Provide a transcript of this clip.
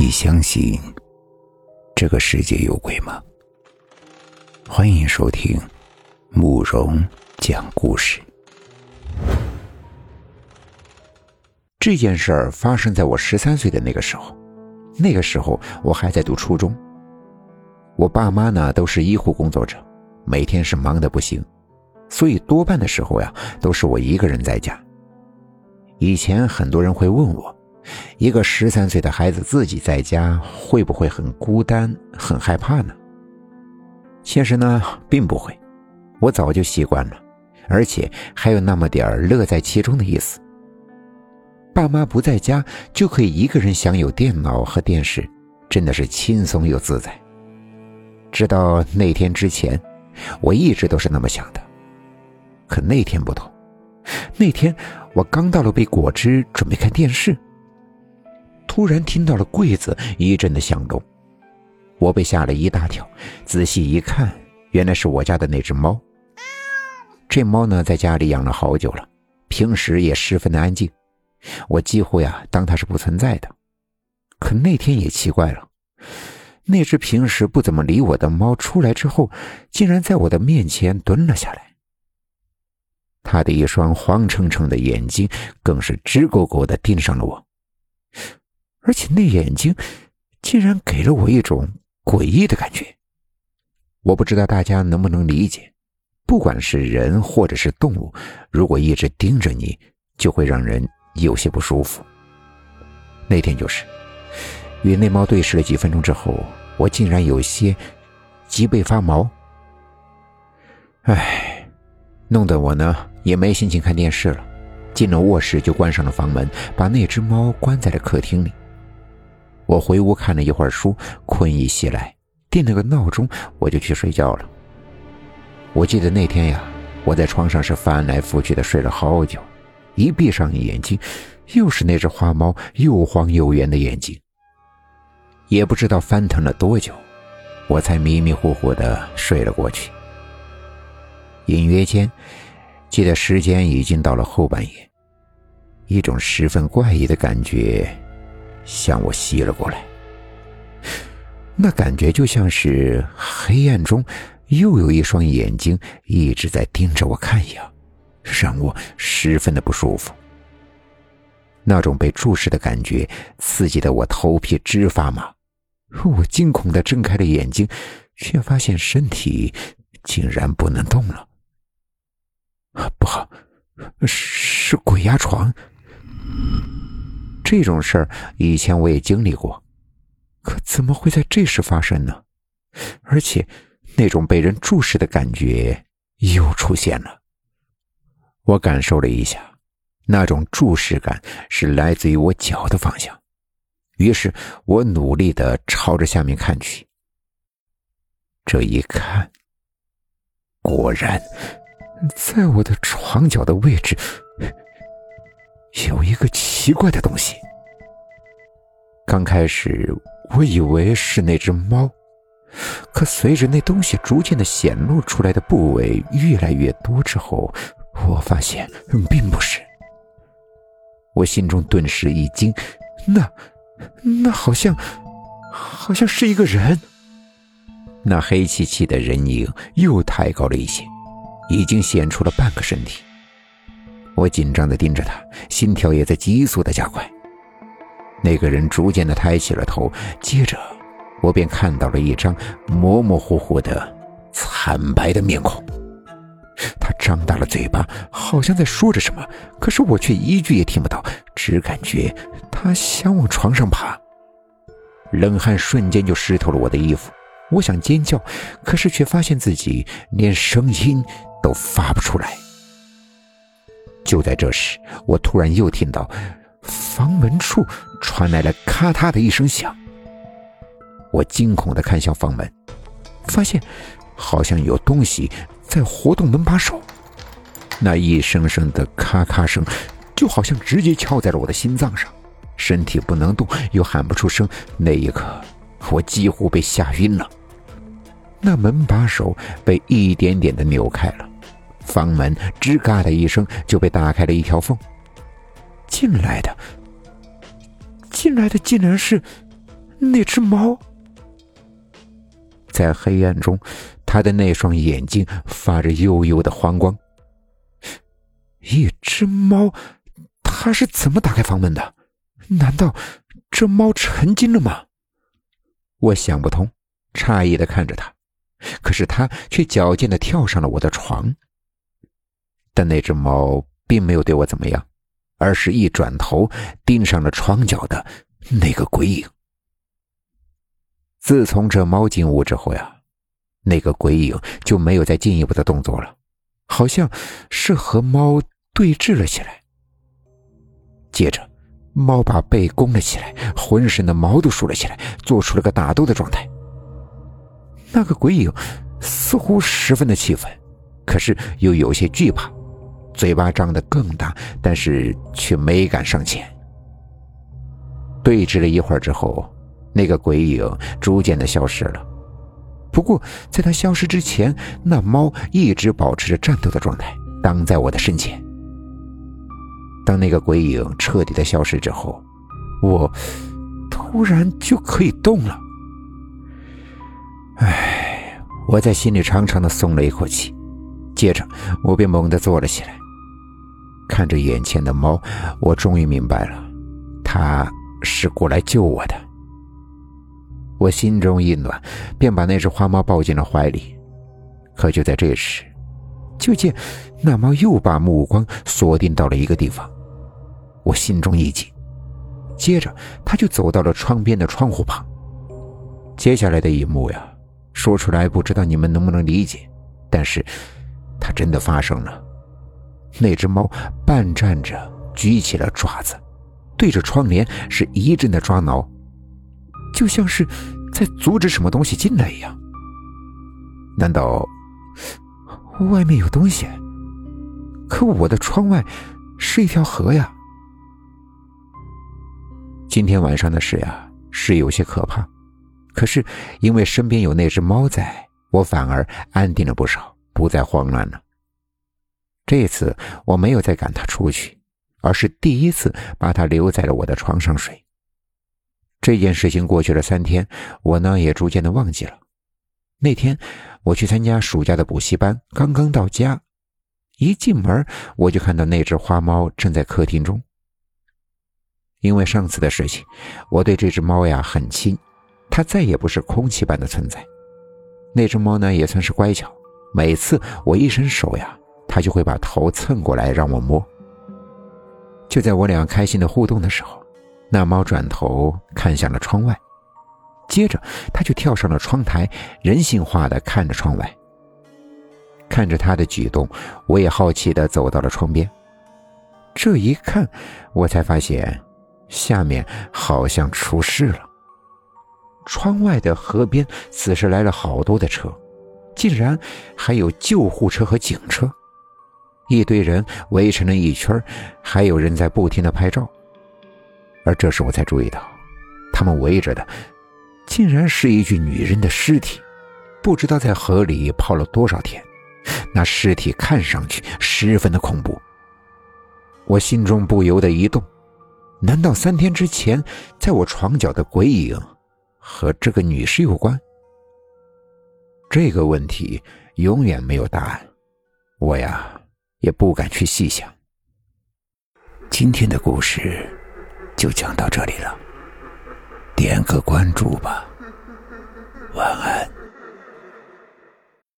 你相信这个世界有鬼吗？欢迎收听慕容讲故事。这件事儿发生在我十三岁的那个时候，那个时候我还在读初中。我爸妈呢都是医护工作者，每天是忙得不行，所以多半的时候呀都是我一个人在家。以前很多人会问我。一个十三岁的孩子自己在家会不会很孤单、很害怕呢？其实呢，并不会，我早就习惯了，而且还有那么点乐在其中的意思。爸妈不在家，就可以一个人享有电脑和电视，真的是轻松又自在。直到那天之前，我一直都是那么想的。可那天不同，那天我刚倒了杯果汁，准备看电视。突然听到了柜子一阵的响动，我被吓了一大跳。仔细一看，原来是我家的那只猫。这猫呢，在家里养了好久了，平时也十分的安静，我几乎呀当它是不存在的。可那天也奇怪了，那只平时不怎么理我的猫出来之后，竟然在我的面前蹲了下来。它的一双黄澄澄的眼睛更是直勾勾的盯上了我。而且那眼睛，竟然给了我一种诡异的感觉。我不知道大家能不能理解，不管是人或者是动物，如果一直盯着你，就会让人有些不舒服。那天就是，与那猫对视了几分钟之后，我竟然有些脊背发毛。唉，弄得我呢也没心情看电视了，进了卧室就关上了房门，把那只猫关在了客厅里。我回屋看了一会儿书，困意袭来，定了个闹钟，我就去睡觉了。我记得那天呀，我在床上是翻来覆去的睡了好久，一闭上眼睛，又是那只花猫又黄又圆的眼睛。也不知道翻腾了多久，我才迷迷糊糊的睡了过去。隐约间，记得时间已经到了后半夜，一种十分怪异的感觉。向我袭了过来，那感觉就像是黑暗中又有一双眼睛一直在盯着我看一样，让我十分的不舒服。那种被注视的感觉刺激的我头皮直发麻，我惊恐的睁开了眼睛，却发现身体竟然不能动了。不好，是鬼压床。这种事儿以前我也经历过，可怎么会在这时发生呢？而且那种被人注视的感觉又出现了。我感受了一下，那种注视感是来自于我脚的方向。于是我努力的朝着下面看去。这一看，果然在我的床脚的位置。有一个奇怪的东西。刚开始我以为是那只猫，可随着那东西逐渐的显露出来的部位越来越多之后，我发现并不是。我心中顿时一惊，那，那好像，好像是一个人。那黑漆漆的人影又抬高了一些，已经显出了半个身体。我紧张的盯着他，心跳也在急速的加快。那个人逐渐的抬起了头，接着我便看到了一张模模糊糊的惨白的面孔。他张大了嘴巴，好像在说着什么，可是我却一句也听不到，只感觉他想往床上爬。冷汗瞬间就湿透了我的衣服，我想尖叫，可是却发现自己连声音都发不出来。就在这时，我突然又听到房门处传来了咔嗒的一声响。我惊恐地看向房门，发现好像有东西在活动门把手。那一声声的咔咔声，就好像直接敲在了我的心脏上，身体不能动，又喊不出声。那一刻，我几乎被吓晕了。那门把手被一点点的扭开了。房门吱嘎的一声就被打开了一条缝，进来的，进来的竟然是那只猫。在黑暗中，他的那双眼睛发着幽幽的黄光。一只猫，它是怎么打开房门的？难道这猫成精了吗？我想不通，诧异的看着他，可是他却矫健的跳上了我的床。但那只猫并没有对我怎么样，而是一转头盯上了床角的那个鬼影。自从这猫进屋之后呀，那个鬼影就没有再进一步的动作了，好像是和猫对峙了起来。接着，猫把背弓了起来，浑身的毛都竖了起来，做出了个打斗的状态。那个鬼影似乎十分的气愤，可是又有些惧怕，嘴巴张得更大，但是却没敢上前。对峙了一会儿之后。那个鬼影逐渐的消失了，不过在他消失之前，那猫一直保持着战斗的状态，挡在我的身前。当那个鬼影彻底的消失之后，我突然就可以动了。唉，我在心里长长的松了一口气，接着我便猛地坐了起来，看着眼前的猫，我终于明白了，它是过来救我的。我心中一暖，便把那只花猫抱进了怀里。可就在这时，就见那猫又把目光锁定到了一个地方，我心中一紧。接着，他就走到了窗边的窗户旁。接下来的一幕呀，说出来不知道你们能不能理解，但是它真的发生了。那只猫半站着，举起了爪子，对着窗帘是一阵的抓挠。就像是在阻止什么东西进来一样。难道外面有东西？可我的窗外是一条河呀。今天晚上的事呀，是有些可怕。可是因为身边有那只猫在，我反而安定了不少，不再慌乱了。这次我没有再赶它出去，而是第一次把它留在了我的床上睡。这件事情过去了三天，我呢也逐渐的忘记了。那天我去参加暑假的补习班，刚刚到家，一进门我就看到那只花猫正在客厅中。因为上次的事情，我对这只猫呀很亲，它再也不是空气般的存在。那只猫呢也算是乖巧，每次我一伸手呀，他就会把头蹭过来让我摸。就在我俩开心的互动的时候。那猫转头看向了窗外，接着它就跳上了窗台，人性化的看着窗外。看着它的举动，我也好奇的走到了窗边。这一看，我才发现下面好像出事了。窗外的河边，此时来了好多的车，竟然还有救护车和警车，一堆人围成了一圈，还有人在不停的拍照。而这时我才注意到，他们围着的，竟然是一具女人的尸体，不知道在河里泡了多少天。那尸体看上去十分的恐怖。我心中不由得一动，难道三天之前在我床角的鬼影和这个女尸有关？这个问题永远没有答案，我呀也不敢去细想。今天的故事就讲到这里了。点个关注吧。晚安。